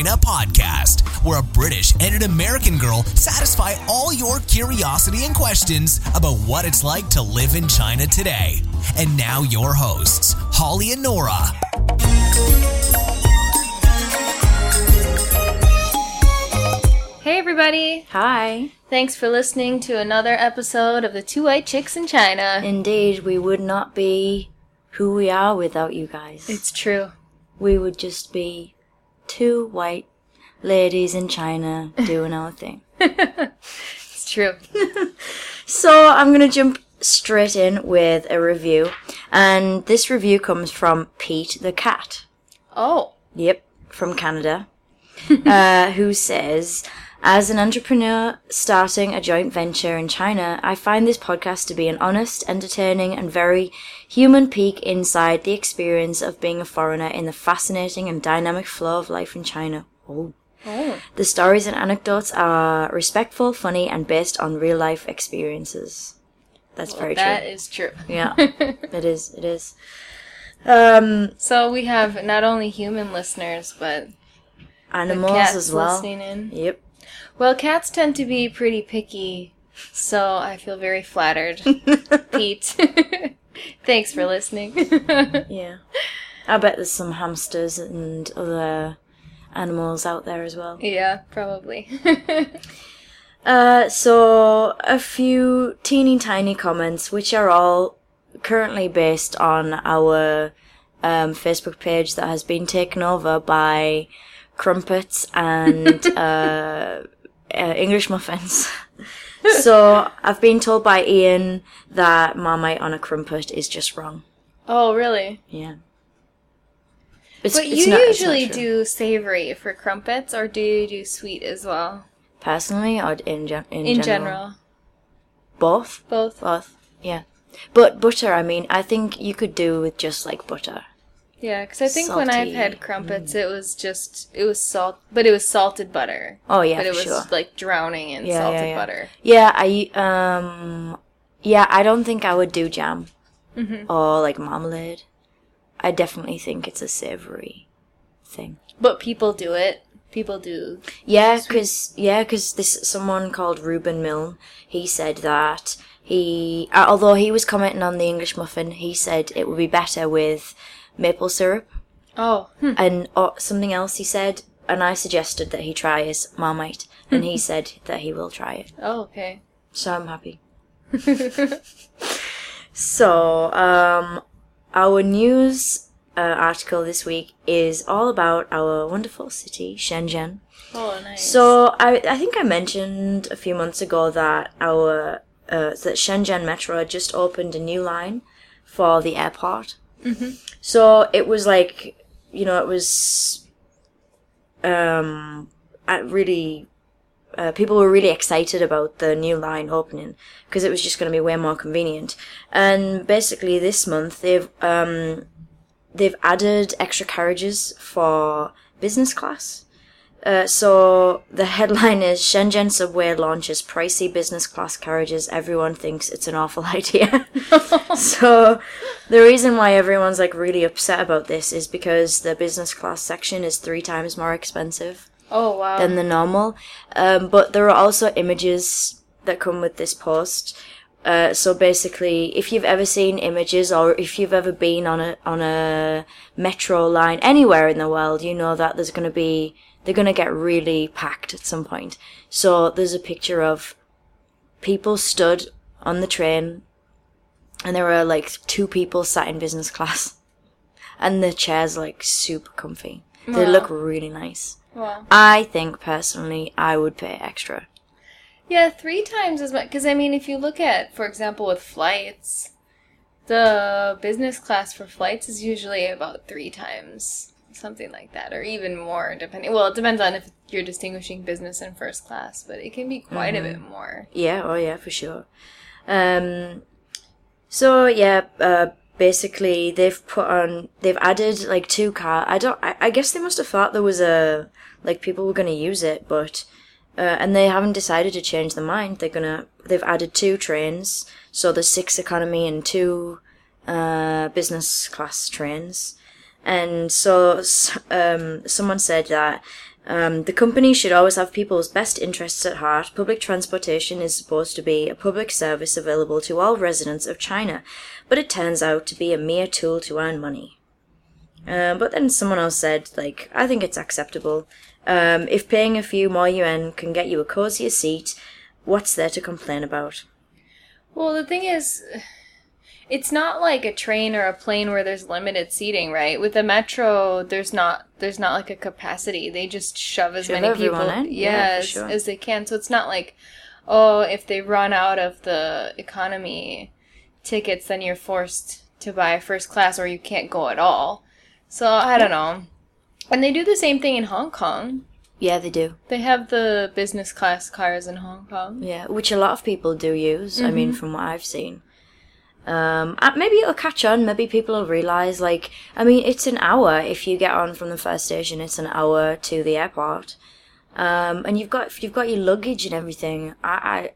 in China podcast, where a British and an American girl satisfy all your curiosity and questions about what it's like to live in China today. And now, your hosts, Holly and Nora. Hey, everybody. Hi. Thanks for listening to another episode of the Two White Chicks in China. Indeed, we would not be who we are without you guys. It's true. we would just be two white ladies in China doing our thing. It's true. So I'm going to jump straight in with a review. And this review comes from Pete the Cat. Oh, Yep, from Canada. uh, who says, as an entrepreneur starting a joint venture in China, I find this podcast to be an honest, entertaining, and very human peek inside the experience of being a foreigner in the fascinating and dynamic flow of life in China. Oh. oh, The stories and anecdotes are respectful, funny, and based on real life experiences. That's very that true. is true. Yeah, it is. It is. Um, So we have not only human listeners, but animals as well. listening in. Yep. Well, cats tend to be pretty picky, so I feel very flattered, Pete. Thanks for listening. Yeah. I bet there's some hamsters and other animals out there as well. yeah, probably. Uh, so a few teeny tiny comments, which are all currently based on our um, Facebook page that has been taken over by crumpets and uh, uh, English muffins. so I've been told by Ian that Marmite on a crumpet is just wrong. oh, really? Yeah. It's, But you not- usually do savory for crumpets, or do you do sweet as well? personally or in, gen- in, In general? general, Both. both. Both. Yeah. But butter, I mean, I think you could do with just like butter. Yeah, because I think when I've had crumpets, it was just it was salt, but it was salted butter. Oh yeah, but it was sure. like drowning in Yeah, salted yeah, yeah. butter. Yeah, I um, yeah, I don't think I would do jam Mm-hmm. or like marmalade. I definitely think it's a savory thing. But people do it. People do. Yeah, because yeah, because this someone called Reuben Milne, he said that he, uh, although he was commenting on the English muffin, he said it would be better with maple syrup Oh, hmm. and or something else. He said, and I suggested that he try his Marmite, and he said that he will try it. oh, okay. So I'm happy. so, um, our news uh, article this week is all about our wonderful city, Shenzhen. Oh, nice. So, I, I think I mentioned a few months ago that our uh, that Shenzhen Metro just opened a new line for the airport. Mm-hmm. So it was like, you know, it was um, really uh, people were really excited about the new line opening because it was just going to be way more convenient. And basically, this month they've um, they've added extra carriages for business class. Uh, so the headline is Shenzhen subway launches pricey business class carriages. Everyone thinks it's an awful idea. so the reason why everyone's like really upset about this is because the business class section is three times more expensive oh, wow. than the normal. Um, but there are also images that come with this post. Uh, so basically, if you've ever seen images or if you've ever been on a on a metro line anywhere in the world, you know that there's going to be they're going to get really packed at some point. So there's a picture of people stood on the train, and there were like two people sat in business class, and the chairs like super comfy. They look really nice. wow. I think personally, I would pay extra. Yeah, three times as much. Because, I mean, if you look at, for example, with flights, the business class for flights is usually about three times, something like that, or even more, depending. Well, it depends on if you're distinguishing business and first class, but it can be quite a bit more. Yeah, oh yeah, for sure. Um, so yeah, uh, basically they've put on, they've added like two car. I don't. I, I guess they must have thought there was a like people were gonna use it, but uh, and they haven't decided to change their mind. They're gonna. They've added two trains, so there's six economy and two uh, business class trains. And so um, someone said that um, the company should always have people's best interests at heart. Public transportation is supposed to be a public service available to all residents of China, but it turns out to be a mere tool to earn money. Um, but then someone else said, like, I think it's acceptable. Um, if paying a few more yuan can get you a cozier seat, what's there to complain about? Well, the thing is, it's not like a train or a plane where there's limited seating, right? With the metro, there's not there's not like a capacity. They just shove as Shove many people, in? yeah, Yeah, as, sure. as they can. So it's not like, oh, if they run out of the economy tickets, then you're forced to buy first class, or you can't go at all. So I don't know. And they do the same thing in Hong Kong. Yeah, they do. They have the business class cars in Hong Kong. Yeah, which a lot of people do use. I mean, mm-hmm. from what I've seen. Um, maybe it'll catch on. Maybe people will realize, like, I mean, it's an hour if you get on from the first station. It's an hour to the airport, um, and you've got you've got your luggage and everything. I,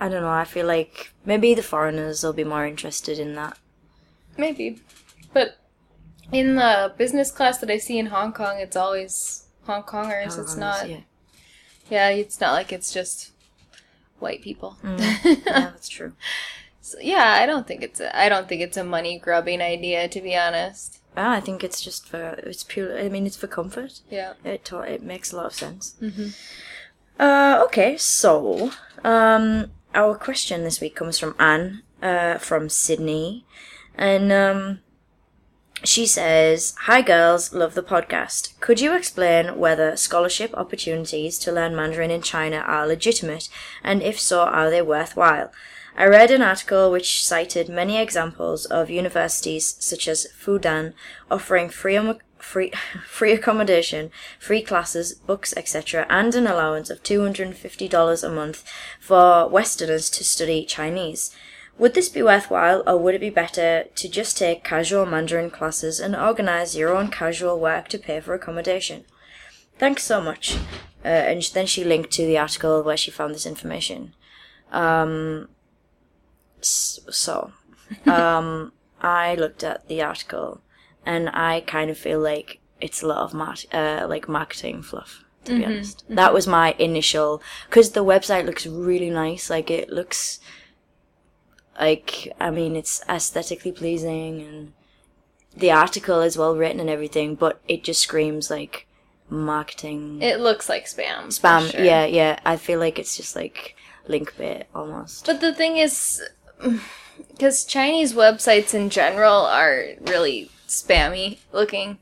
I, I don't know. I feel like maybe the foreigners will be more interested in that. Maybe. But in the business class that I see in Hong Kong, it's always Hong Kongers. it's not. Yeah. Yeah, it's not like it's just white people. yeah, that's true. Yeah, I don't think it's a. I don't think it's a money grubbing idea, to be honest. Ah, I think it's just for it's pure. I mean, it's for comfort. Yeah. It to- it makes a lot of sense. Uh, okay, so um, our question this week comes from Anne uh, from Sydney, and um, she says, "Hi girls, love the podcast. Could you explain whether scholarship opportunities to learn Mandarin in China are legitimate, and if so, are they worthwhile?" I read an article which cited many examples of universities such as Fudan offering free free free accommodation, free classes, books, etc., and an allowance of $250 a month for Westerners to study Chinese. Would this be worthwhile, or would it be better to just take casual Mandarin classes and organize your own casual work to pay for accommodation? Thanks so much. Uh, and then she linked to the article where she found this information. Um, so, um, I looked at the article, and I kind of feel like it's a lot of mar- uh, like marketing fluff. To be honest, that was my initial because the website looks really nice. Like it looks like I mean it's aesthetically pleasing and the article is well written and everything, but it just screams like marketing It looks like spam. spam. sure. Yeah, yeah. I feel like it's just like link bait almost. But the thing is, because Chinese websites in general are really spammy looking.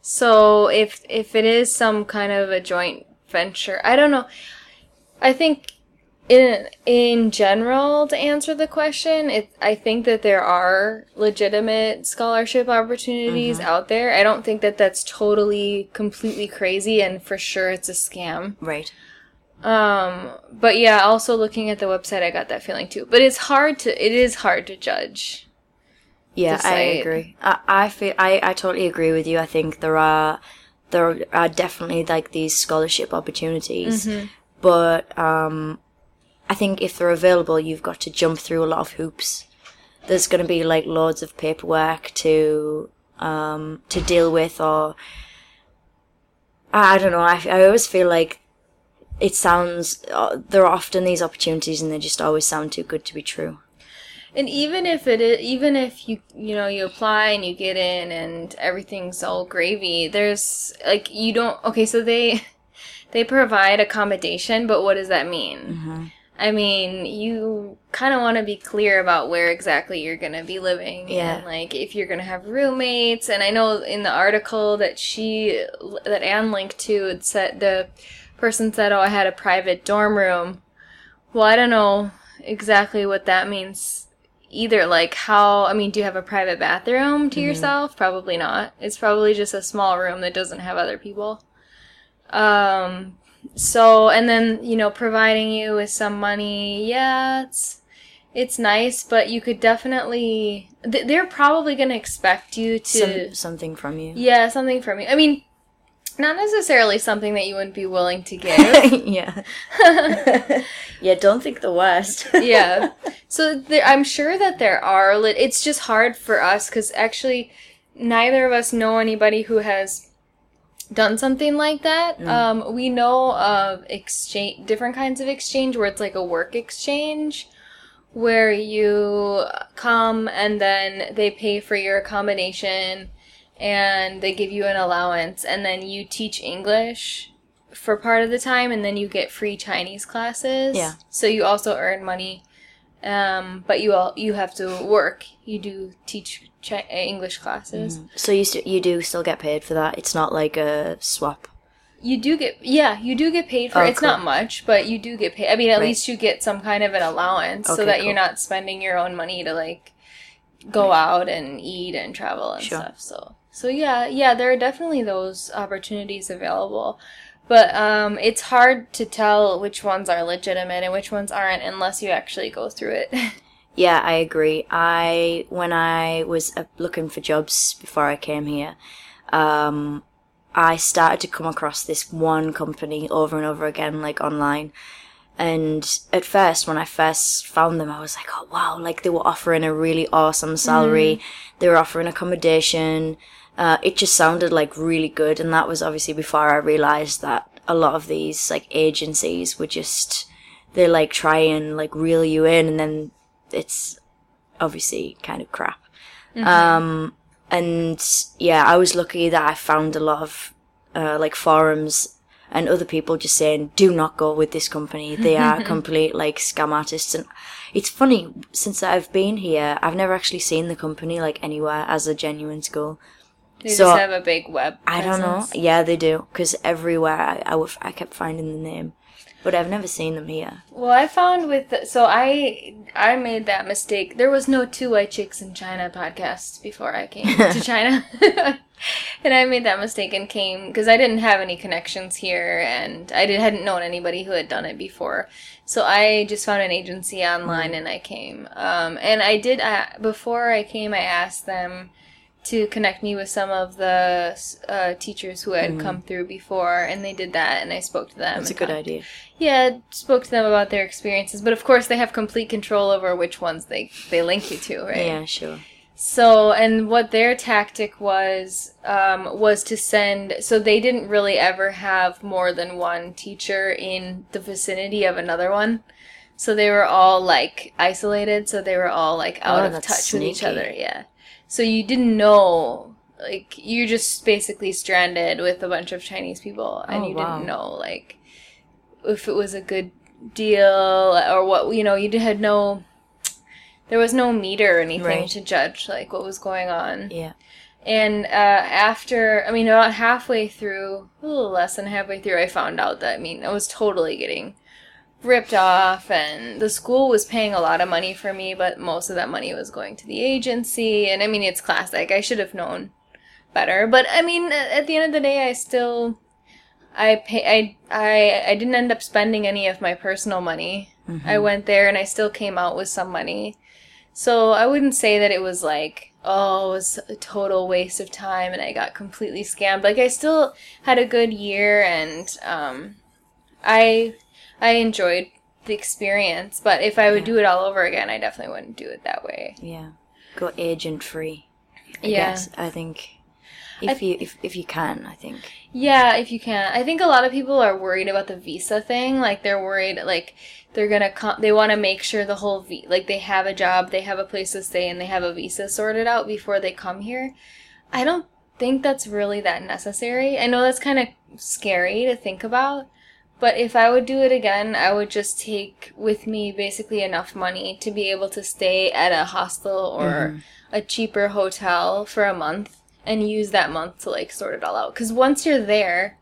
So if if it is some kind of a joint venture, I don't know. I think in in general to answer the question, it I think that there are legitimate scholarship opportunities mm-hmm. out there. I don't think that that's totally completely crazy and for sure it's a scam. right. Um, but yeah, also looking at the website, I got that feeling too. But it's hard to, it is hard to judge. Yeah, I agree. I, I feel I, I totally agree with you. I think there are there are definitely like these scholarship opportunities, but um, I think if they're available, you've got to jump through a lot of hoops. There's going to be like loads of paperwork to um, to deal with, or I, I don't know. I, I always feel like it sounds uh, there are often these opportunities, and they just always sound too good to be true. And even if it is, even if you, you know, you apply and you get in and everything's all gravy, there's like, you don't, okay, so they, they provide accommodation, but what does that mean? I mean, you kind of want to be clear about where exactly you're going to be living. Yeah. And like if you're going to have roommates. And I know in the article that she, that Anne linked to, it said the person said, oh, I had a private dorm room. Well, I don't know exactly what that means either. Like, how, I mean, do you have a private bathroom to yourself? Probably not. It's probably just a small room that doesn't have other people. Um, so, and then, you know, providing you with some money, yeah, it's, it's nice, but you could definitely, th- they're probably going to expect you to, Some, something from you. yeah, something from you. I mean, not necessarily something that you wouldn't be willing to give. yeah. yeah, don't think the worst. yeah. So there, I'm sure that there are. Lit- it's just hard for us because actually, neither of us know anybody who has done something like that. Um, we know of exchange, different kinds of exchange where it's like a work exchange, where you come and then they pay for your accommodation and they give you an allowance and then you teach English for part of the time and then you get free Chinese classes. Yeah. So you also earn money. Um, but you all you have to work. You do teach chi- English classes. So you st- you do still get paid for that. It's not like a swap. You do get yeah, you do get paid for Oh, it. It's cool. not much, but you do get paid. I mean, at Right. least you get some kind of an allowance so Okay, that you're not spending your own money to like go out and eat and travel and Sure. stuff. So so yeah, yeah, there are definitely those opportunities available. But um, it's hard to tell which ones are legitimate and which ones aren't unless you actually go through it. Yeah, I agree. I when I was uh, looking for jobs before I came here, um, I started to come across this one company over and over again, like online. And at first, when I first found them, I was like, "Oh wow!" Like they were offering a really awesome salary. They were offering accommodation. Uh, it just sounded like really good, and that was obviously before I realized that a lot of these like agencies were just they like try and like reel you in, and then it's obviously kind of crap. Um, and yeah, I was lucky that I found a lot of uh, like forums and other people just saying, "Do not go with this company. They are complete like scam artists." And it's funny since I've been here, I've never actually seen the company like anywhere as a genuine school. They So, just have a big web. I don't know. Yeah, they do because everywhere I, I, kept finding the name, but I've never seen them here. Well, I found with the, so I I made that mistake. There was no two white chicks in China podcast before I came to China, and I made that mistake and came because I didn't have any connections here, and I did, hadn't known anybody who had done it before. So I just found an agency online and I came. Um, and I did uh, before I came. I asked them to connect me with some of the uh, teachers who had come through before, and they did that, and I spoke to them. That's a good talked- idea. yeah, spoke to them about their experiences, but of course they have complete control over which ones they they link you to, right? Yeah, sure. So, and what their tactic was um, was to send. So they didn't really ever have more than one teacher in the vicinity of another one. So they were all like isolated. So they were all like out Oh, of touch with each other. Yeah. So you didn't know. Like you're just basically stranded with a bunch of Chinese people, and Oh, you wow. didn't know like if it was a good deal or what. You know, you had no there was no meter or anything Right. to judge like what was going on. Yeah. And uh, after, I mean, about halfway through, a little less than halfway through, I found out that I mean, I was totally getting ripped off, and the school was paying a lot of money for me, but most of that money was going to the agency. And I mean, it's classic. I should have known better, but I mean, at the end of the day, I still. I pay. I I I didn't end up spending any of my personal money. I went there and I still came out with some money. So I wouldn't say that it was like, oh, it was a total waste of time and I got completely scammed. Like I still had a good year and um, I I enjoyed the experience. But if I would do it all over again, I definitely wouldn't do it that way. Yeah. Go agent free. I Yeah. guess. I think if I- you if, if you can, I think. Yeah, if you can. I think a lot of people are worried about the visa thing. Like they're worried, like they're gonna come. They want to make sure the whole v like they have a job, they have a place to stay, and they have a visa sorted out before they come here. I don't think that's really that necessary. I know that's kind of scary to think about, but if I would do it again, I would just take with me basically enough money to be able to stay at a hostel or mm-hmm. a cheaper hotel for a month and use that month to like sort it all out. Because once you're there,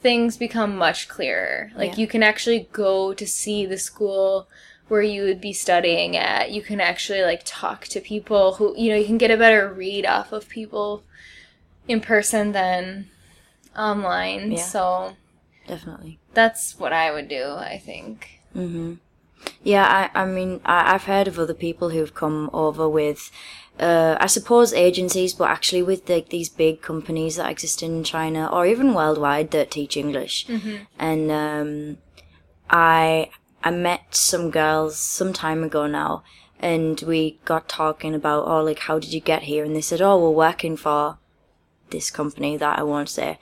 things become much clearer. Like Yeah. you can actually go to see the school where you would be studying at. You can actually like talk to people who, you know, you can get a better read off of people in person than online. Yeah. So Definitely. that's what I would do, I think. Mm-hmm. Yeah, I, I mean, I, I've heard of other people who've come over with, uh, I suppose agencies, but actually with like these big companies that exist in China or even worldwide that teach English. And um, I I met some girls some time ago now, and we got talking about, oh, like, how did you get here? And they said, oh, we're working for this company that I won't say.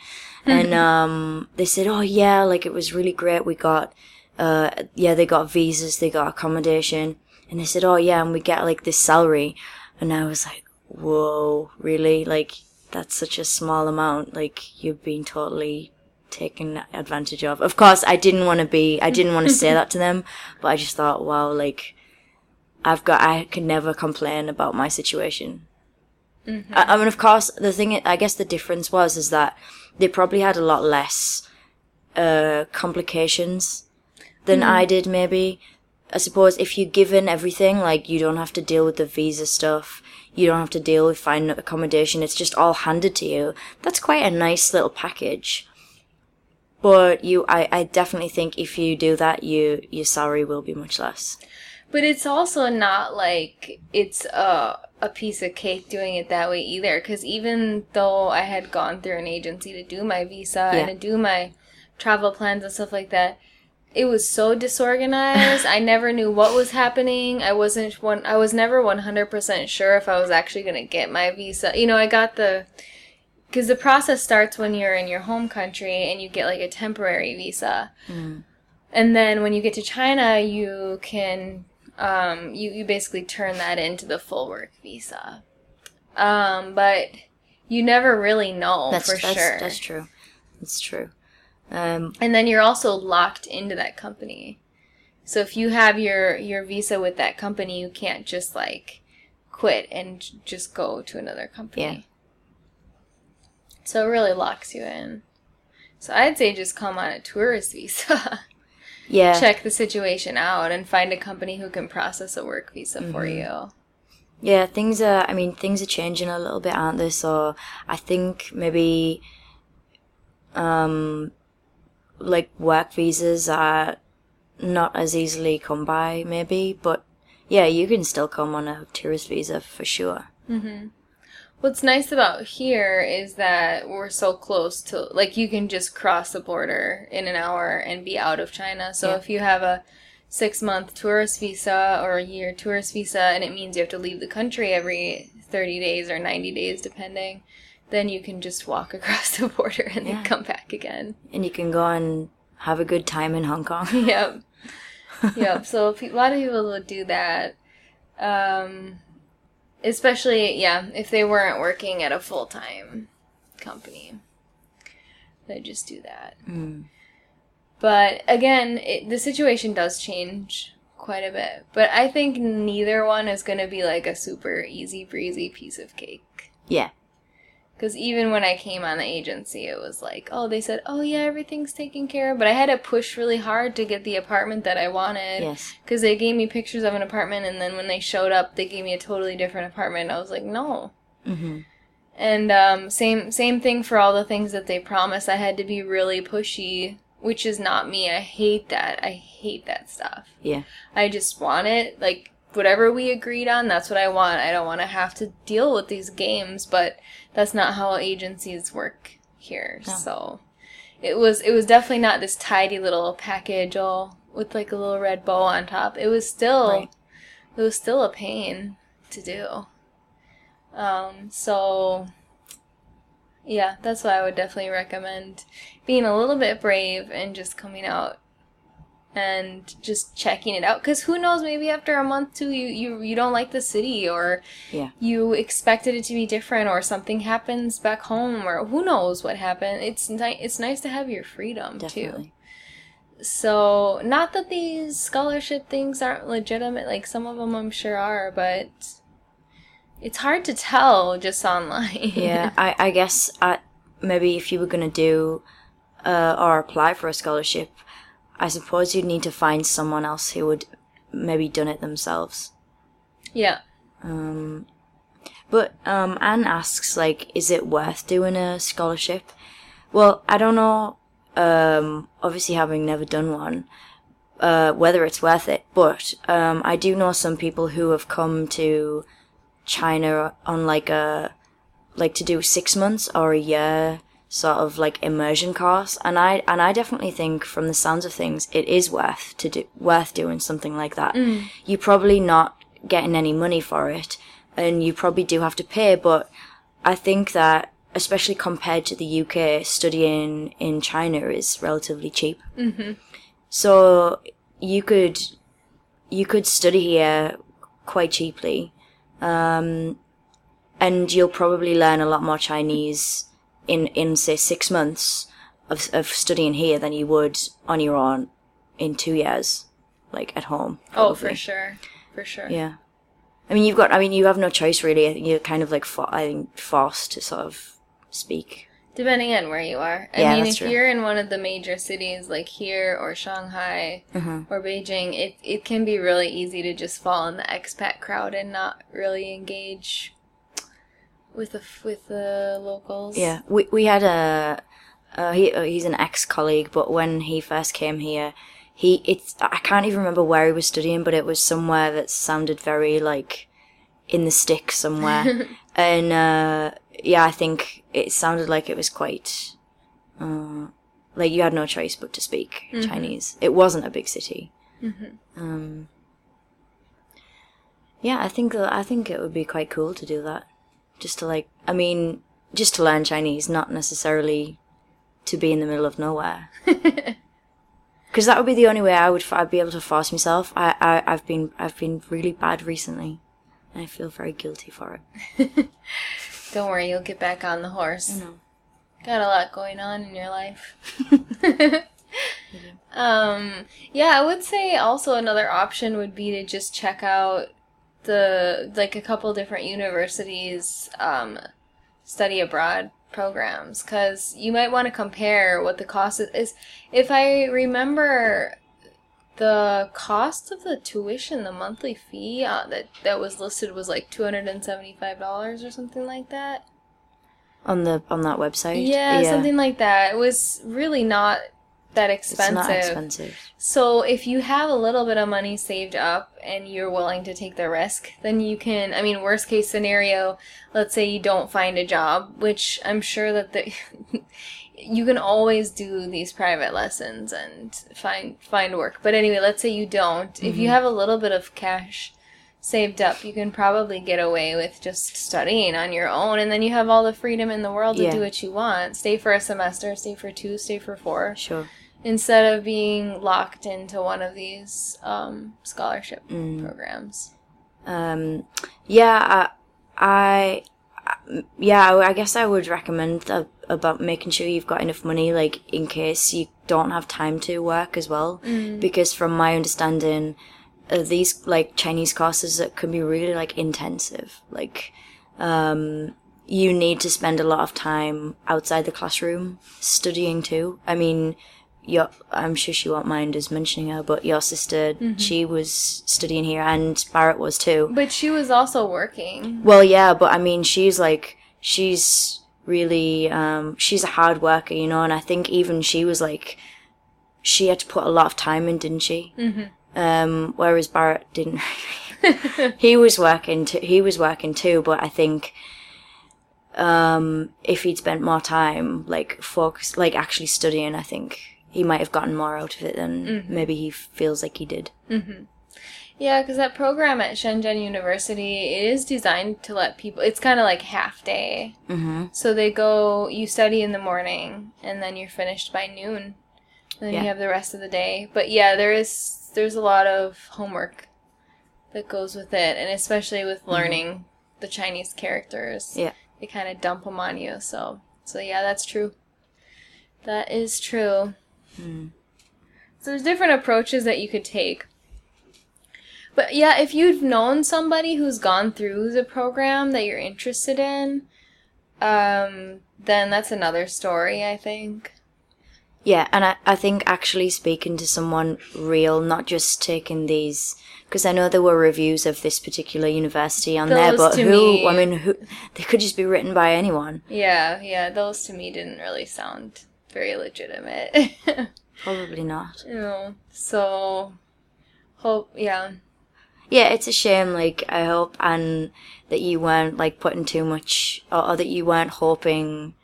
And um, they said, oh, yeah, like, it was really great. We got, uh, yeah, they got visas, they got accommodation. And they said, oh, yeah, and we get, like, this salary. And I was like, whoa, really? Like, that's such a small amount. Like, you've been totally taken advantage of. Of course, I didn't want to be, I didn't want to say that to them, but I just thought, wow, like, I've got, I can never complain about my situation. Mm-hmm. I, I, mean, of course, the thing, I guess the difference was, is that they probably had a lot less, uh, complications than mm. I did, maybe. I suppose if you're given everything, like, you don't have to deal with the visa stuff, you don't have to deal with finding accommodation, it's just all handed to you. That's quite a nice little package. But you, I, I definitely think if you do that, you, your salary will be much less. But it's also not like it's a a piece of cake doing it that way either. Because even though I had gone through an agency to do my visa yeah. and to do my travel plans and stuff like that, it was so disorganized. I never knew what was happening. I wasn't one. I was never one hundred percent sure if I was actually gonna get my visa. You know, I got the because the process starts when you're in your home country and you get like a temporary visa. Mm. And then when you get to China, you can um, you, you basically turn that into the full work visa. Um, but you never really know that's, for that's, sure. That's true. That's true. Um, and then you're also locked into that company. So if you have your, your visa with that company, you can't just like quit and just go to another company. Yeah. So it really locks you in. So I'd say just come on a tourist visa. Yeah. check the situation out and find a company who can process a work visa mm-hmm. for you. Yeah, things are, I mean, things are changing a little bit, aren't they? So I think maybe, um, like work visas are not as easily come by, maybe, but yeah, you can still come on a tourist visa for sure. Mm-hmm. What's nice about here is that we're so close to, like, you can just cross the border in an hour and be out of China. So yeah. if you have a six month tourist visa or a year tourist visa, and it means you have to leave the country every 30 days or 90 days, depending, then you can just walk across the border and yeah. then come back again. And you can go and have a good time in Hong Kong. yep. yep. So a lot of people will do that. Um, Especially, yeah, if they weren't working at a full time company, they'd just do that. Mm. But again, it, the situation does change quite a bit. But I think neither one is going to be like a super easy breezy piece of cake. Yeah. Because even when I came on the agency, it was like, oh, they said, oh, yeah, everything's taken care of. But I had to push really hard to get the apartment that I wanted. Yes. Because they gave me pictures of an apartment, and then when they showed up, they gave me a totally different apartment. I was like, no. Mm-hmm. And um, same same thing for all the things that they promised. I had to be really pushy, which is not me. I hate that. I hate that stuff. Yeah. I just want it like whatever we agreed on, that's what I want. I don't want to have to deal with these games, but that's not how agencies work here. No. So it was it was definitely not this tidy little package all with like a little red bow on top. It was still right. it was still a pain to do. Um so yeah, that's why I would definitely recommend being a little bit brave and just coming out and just checking it out because who knows maybe after a month too you, you you don't like the city or yeah. you expected it to be different or something happens back home or who knows what happened it's ni- it's nice to have your freedom Definitely. too so not that these scholarship things aren't legitimate like some of them i'm sure are but it's hard to tell just online yeah i i guess I, maybe if you were going to do uh, or apply for a scholarship I suppose you'd need to find someone else who would maybe done it themselves. Yeah. Um, but um, Anne asks, like, is it worth doing a scholarship? Well, I don't know. Um, obviously, having never done one, uh, whether it's worth it. But um, I do know some people who have come to China on like a like to do six months or a year sort of like immersion course and i and i definitely think from the sounds of things it is worth to do worth doing something like that mm. you're probably not getting any money for it, and you probably do have to pay. But I think that, especially compared to the UK, studying in China is relatively cheap. Mm-hmm. So you could you could study here quite cheaply, um, and you'll probably learn a lot more Chinese in in say six months of of studying here than you would on your own in two years, like at home. Oh, for sure, for sure. Yeah. I mean, you've got. I mean, you have no choice really. I think You're kind of like, fo- I think, forced to sort of speak. Depending on where you are. I Yeah, mean, if true. you're in one of the major cities like here or Shanghai Mm-hmm. or Beijing, it, it can be really easy to just fall in the expat crowd and not really engage with the with the locals. Yeah, we we had a. Uh, he uh, he's an ex colleague, but when he first came here, he it's I can't even remember where he was studying, but it was somewhere that sounded very like in the stick somewhere, and uh, yeah, I think it sounded like it was quite. Uh, like you had no choice but to speak Chinese. It wasn't a big city. Um, yeah, I think that I think it would be quite cool to do that. Just to like, I mean, just to learn Chinese, not necessarily to be in the middle of nowhere. Because that would be the only way I would I'd be able to force myself. I, I I've been I've been really bad recently, and I feel very guilty for it. Don't worry, you'll get back on the horse. Got a lot going on in your life. um, yeah, I would say also another option would be to just check out the like a couple different universities um, study abroad programs because you might want to compare what the cost is-. If I remember, the cost of the tuition, the monthly fee uh, that that was listed was like two hundred and seventy five dollars or something like that. On the on that website, Yeah, something like that. It was really not that expensive. It's not expensive. So if you have a little bit of money saved up and you're willing to take the risk, then you can. I mean, worst case scenario, let's say you don't find a job, which I'm sure that the you can always do these private lessons and find find work. But anyway, let's say you don't. If you mm-hmm. have a little bit of cash saved up, you can probably get away with just studying on your own, and then you have all the freedom in the world to Yeah. do what you want. Stay for a semester, stay for two, stay for four Sure. Instead of being locked into one of these um, scholarship Mm. programs. Um, yeah, I, I, yeah, I- guess I would recommend that about making sure you've got enough money, like in case you don't have time to work as well. Because from my understanding, uh, these like Chinese courses that can be really like intensive. Like, um, you need to spend a lot of time outside the classroom studying too. I mean, your I'm sure she won't mind us mentioning her, but your sister, she was studying here, and Barrett was too. But she was also working. Well, yeah, but I mean, she's like, she's really, um, she's a hard worker, you know, and I think even she was like, she had to put a lot of time in, didn't she? Mm-hmm. Um, whereas Barrett didn't. he was working too, he was working too, but I think, um, if he'd spent more time, like, focus, like actually studying, I think he might have gotten more out of it than maybe he feels like he did. Yeah, because that program at Shenzhen University it is designed to let people. It's kind of like half day. Mm-hmm. So they go, you study in the morning, and then you're finished by noon. And then Yeah. you have the rest of the day. But yeah, there is there's a lot of homework that goes with it, and especially with learning the Chinese characters. Mm-hmm. Yeah. they kind of dump them on you. So so yeah, that's true. That is true. Hmm. So there's different approaches that you could take. But yeah, if you've known somebody who's gone through the program that you're interested in, um, then that's another story, I think. Yeah, and I, I think actually speaking to someone real, not just taking these, because I know there were reviews of this particular university on there, but who, me- I mean, who, they could just be written by anyone. Yeah, yeah, those to me didn't really sound very legitimate. Probably not. you know, so hope, yeah. Yeah, it's a shame, like, I hope, and that you weren't, like, putting too much, or, or that you weren't hoping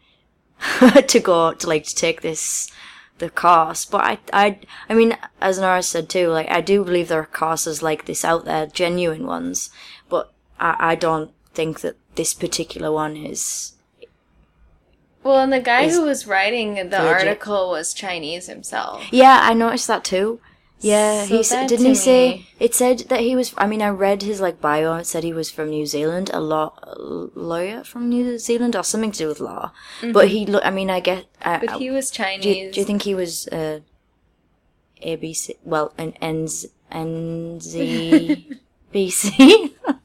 to go, to, like, to take this the cost. But I, I, I mean, as Nora said too, like I do believe there are courses like this out there, genuine ones. But I, I don't think that this particular one is. Well, and the guy who was writing the legit. article was Chinese himself. Yeah, I noticed that too. Yeah, So he that didn't to he say me- it said that he was? I mean, I read his like bio. It said he was from New Zealand, a law a lawyer from New Zealand, or something to do with law. But he look. I mean, I guess. I, Mm-hmm. But he was Chinese. do, you, do you think he was uh, ABC? Well, an NZ NZBC.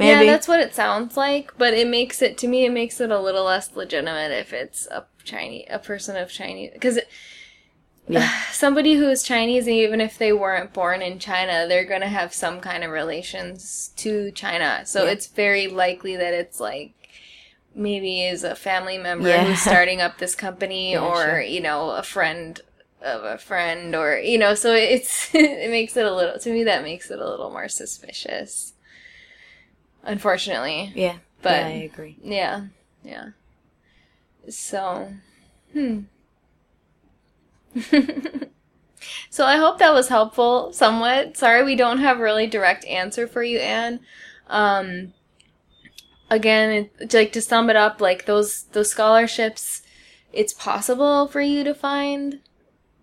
Maybe. Yeah, that's what it sounds like, but it makes it to me. It makes it a little less legitimate if it's a Chinese, a person of Chinese, because Yeah. somebody who is Chinese, even if they weren't born in China, they're gonna have some kind of relations to China. So Yeah. it's very likely that it's like maybe is a family member Yeah. who's starting up this company, Yeah, or sure. you know, a friend of a friend, or you know. So it's it makes it a little to me that makes it a little more suspicious. Unfortunately. yeah, but- yeah, I agree. Yeah, yeah. So, hmm. so I hope that was helpful somewhat. Sorry we don't have a really direct answer for you, Anne. Um, again, it, like to sum it up, like those those scholarships, it's possible for you to find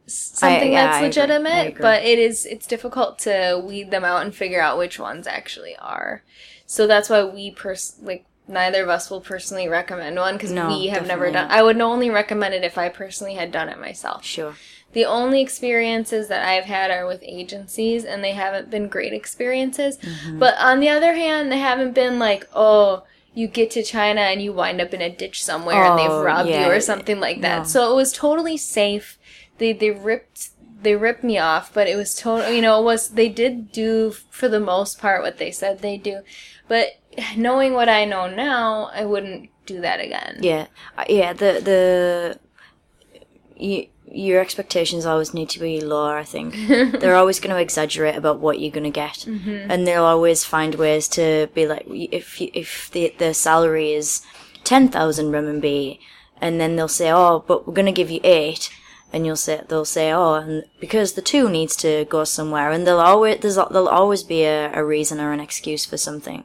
something yeah, that's I agree. I legitimate, but it is it's difficult to weed them out and figure out which ones actually are. So that's why we pers- like neither of us will personally recommend one because No, we have never done. not. I would only recommend it if I personally had done it myself. Sure. The only experiences that I've had are with agencies, and they haven't been great experiences. Mm-hmm. But on the other hand, they haven't been like, oh, you get to China and you wind up in a ditch somewhere and they've Oh, robbed yeah. you or something like that. No. So it was totally safe. They they ripped they ripped me off, but it was total. You know, it was they did do for the most part what they said they do, but knowing what I know now, I wouldn't do that again. Yeah, Uh, yeah. The the you, your expectations always need to be lower. I think they're always going to exaggerate about what you're going to get, and they'll always find ways to be like, if if the the salary is ten thousand renminbi, and then they'll say, oh, but we're going to give you eight. And you'll say they'll say oh and because the two needs to go somewhere and they'll always there's there'll always be a, a reason or an excuse for something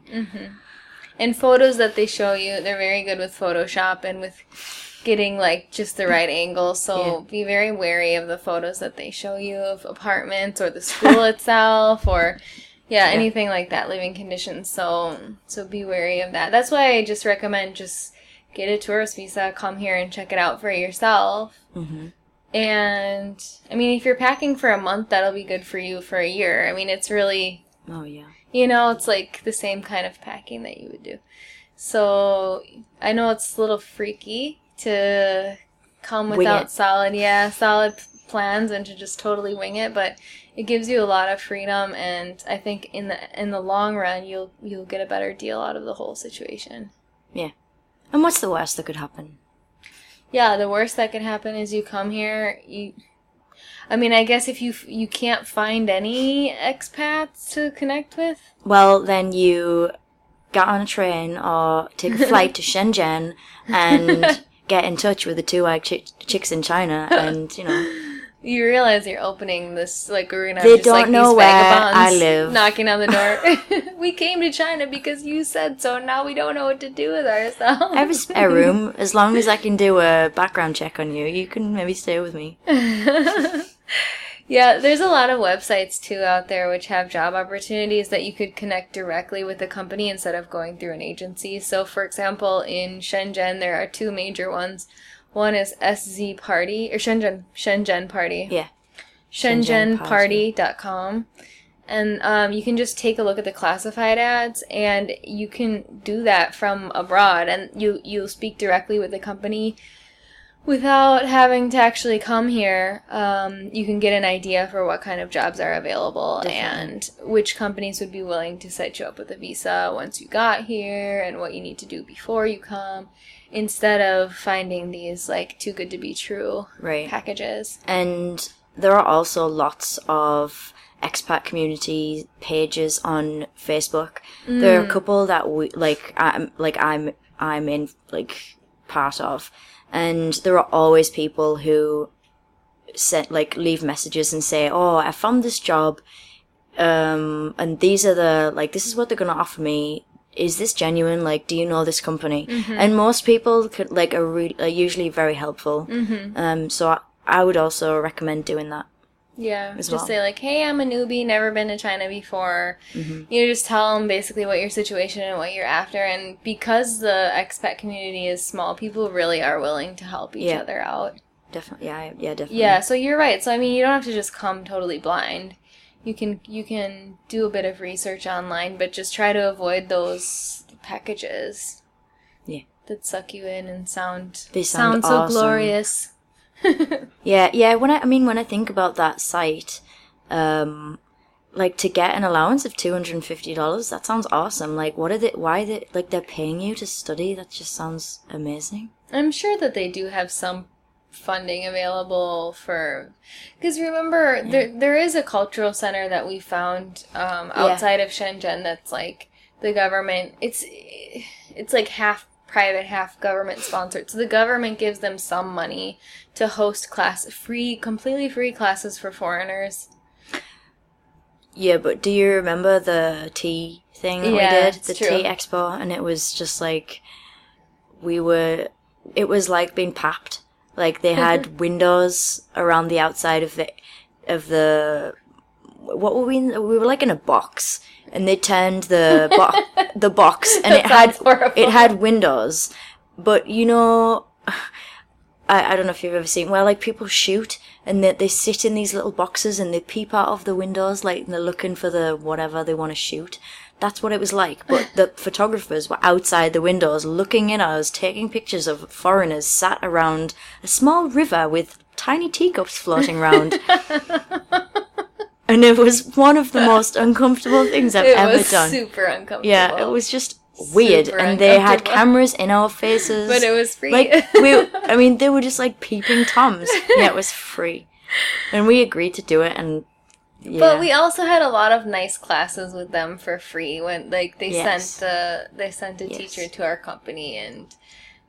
And photos that they show you, they're very good with Photoshop and with getting like just the right angle. So Yeah. be very wary of the photos that they show you of apartments or the school itself or yeah, anything like that, living conditions. So so be wary of that. That's why I just recommend just get a tourist visa, come here and check it out for yourself. hmm And I mean, if you're packing for a month, that'll be good for you for a year. I mean, it's really oh yeah you know, it's like the same kind of packing that you would do. So I know it's a little freaky to come without solid, yeah, solid plans and to just totally wing it. But it gives you a lot of freedom, and I think in the in the long run, you'll you'll get a better deal out of the whole situation. Yeah. And what's the worst that could happen Yeah, the worst that can happen is you come here, you. I mean, I guess if you you can't find any expats to connect with, Well, then you get on a train or take a flight to Shenzhen and get in touch with the two white chick- chicks in China, and you know, You realize you're opening this like we're gonna have They just like don't know these where vagabonds I live. knocking on the door. we came to China because you said so. Now we don't know what to do with ourselves. I have a spare room. As long as I can do a background check on you, you can maybe stay with me. yeah, there's a lot of websites too out there which have job opportunities that you could connect directly with the company instead of going through an agency. So, for example, in Shenzhen, there are two major ones. One is SZ Party or Shenzhen Shenzhen Party. Yeah. Shenzhen ShenzhenParty.com. And um, you can just take a look at the classified ads, and you can do that from abroad, and you you'll speak directly with the company without having to actually come here. Um, you can get an idea for what kind of jobs are available Definitely. and which companies would be willing to set you up with a visa once you got here, and what you need to do before you come, instead of finding these like too good to be true Right. packages. And there are also lots of expat community pages on Facebook. There are a couple that we like. I'm like I'm I'm in like part of, and there are always people who set like leave messages and say, "Oh, I found this job, um, and these are the like this is what they're gonna offer me. Is this genuine? Like, do you know this company?" And most people could like are, re- are usually very helpful. Um, so I, I would also recommend doing that. Yeah, just well. say like, "Hey, I'm a newbie, never been to China before." Mm-hmm. You know, just tell them basically what your situation and what you're after, and because the expat community is small, people really are willing to help each Yeah. other out. Definitely, yeah, yeah, definitely. Yeah, so you're right. So I mean, you don't have to just come totally blind. You can you can do a bit of research online, but just try to avoid those packages. Yeah. That suck you in and sound They sound so awesome. glorious. Yeah, yeah. When I, I mean, when I think about that site, um, like to get an allowance of two hundred and fifty dollars, that sounds awesome. Like, what are they? Why they like they're paying you to study? That just sounds amazing. I'm sure that they do have some funding available for because remember there there is a cultural center that we found um, outside of Shenzhen that's like the government it's it's like half private half government sponsored so the government gives them some money to host class free completely free classes for foreigners Yeah, but do you remember the tea thing that Yeah, we did, the true. tea expo, and it was just like we were. It was like being papped. Like they had mm-hmm. windows around the outside of the of the. What were we? In? We were like in a box, and they turned the bo- the box, and it had horrible. it had windows, but you know. I, I don't know if you've ever seen where like people shoot and they, they sit in these little boxes and they peep out of the windows like they're looking for the whatever they want to shoot. That's what it was like. But the photographers were outside the windows looking in at us, taking pictures of foreigners sat around a small river with tiny teacups floating around. and it was one of the most uncomfortable things I've it ever was done. super uncomfortable yeah, it was just weird. Super and they had cameras in our faces. but it was free Like we, I mean, they were just like peeping toms. Yeah, it was free, and we agreed to do it. And yeah, But we also had a lot of nice classes with them for free when like they Yes. sent the they sent a Yes. teacher to our company and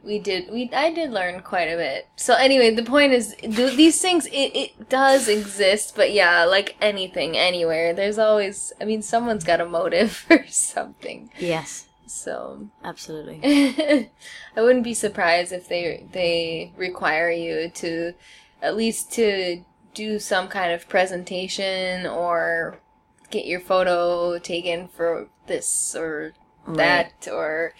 we did we I did learn quite a bit. So anyway, the point is th- these things it, it does exist, but yeah, like anything anywhere, there's always I mean someone's got a motive for something. yes, So absolutely. I wouldn't be surprised if they they require you to at least to do some kind of presentation or get your photo taken for this or that or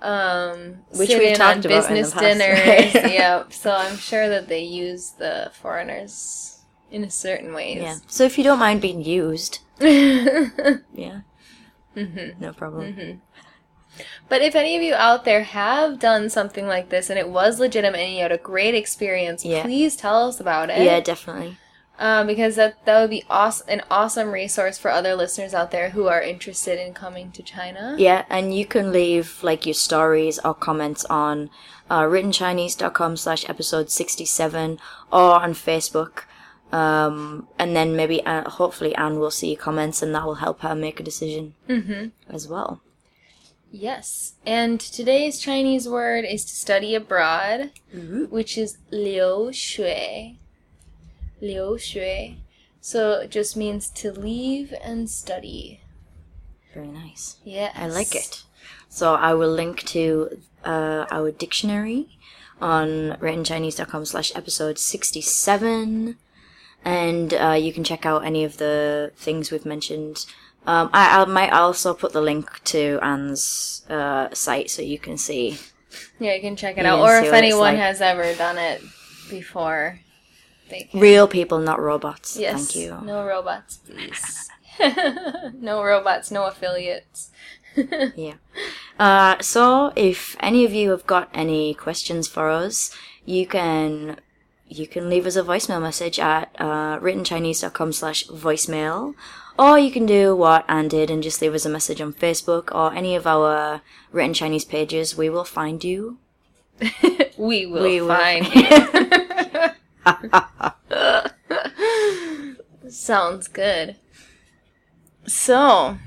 um Which we've talked on about in the business past, dinners right? yeah so i'm sure that they use the foreigners in a certain ways Yeah. So if you don't mind being used, yeah, Mm-hmm. no problem. But if any of you out there have done something like this and it was legitimate and you had a great experience, Yeah. please tell us about it. Yeah, definitely. Um, because that that would be awesome, an awesome resource for other listeners out there who are interested in coming to China. Yeah, and you can leave like your stories or comments on uh, writtenchinese.com slash episode 67 or on Facebook. Um, and then maybe, uh, hopefully Ann will see your comments and that will help her make a decision as well. Yes. And today's Chinese word is to study abroad, which is liu xue. Liu xue. So it just means to leave and study. Very nice. Yes. I like it. So I will link to uh, our dictionary on writtenchinese.com slash episode 67. And uh, you can check out any of the things we've mentioned. Um, I, I might also put the link to Ann's uh, site so you can see. Yeah, you can check it You out. Or if anyone like. has ever done it before, they can. Real people, not robots. yes. Thank you. No robots, please. no robots, no affiliates. Yeah. Uh, so if any of you have got any questions for us, you can you can leave us a voicemail message at uh, writtenchinese.com slash voicemail. Or you can do what Ann did and just leave us a message on Facebook or any of our written Chinese pages. We will find you. we will We will find you. Sounds good. So,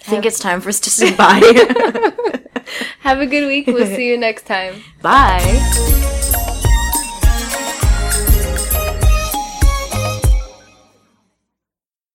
I think it's time for us to say bye. have a good week. We'll see you next time. bye.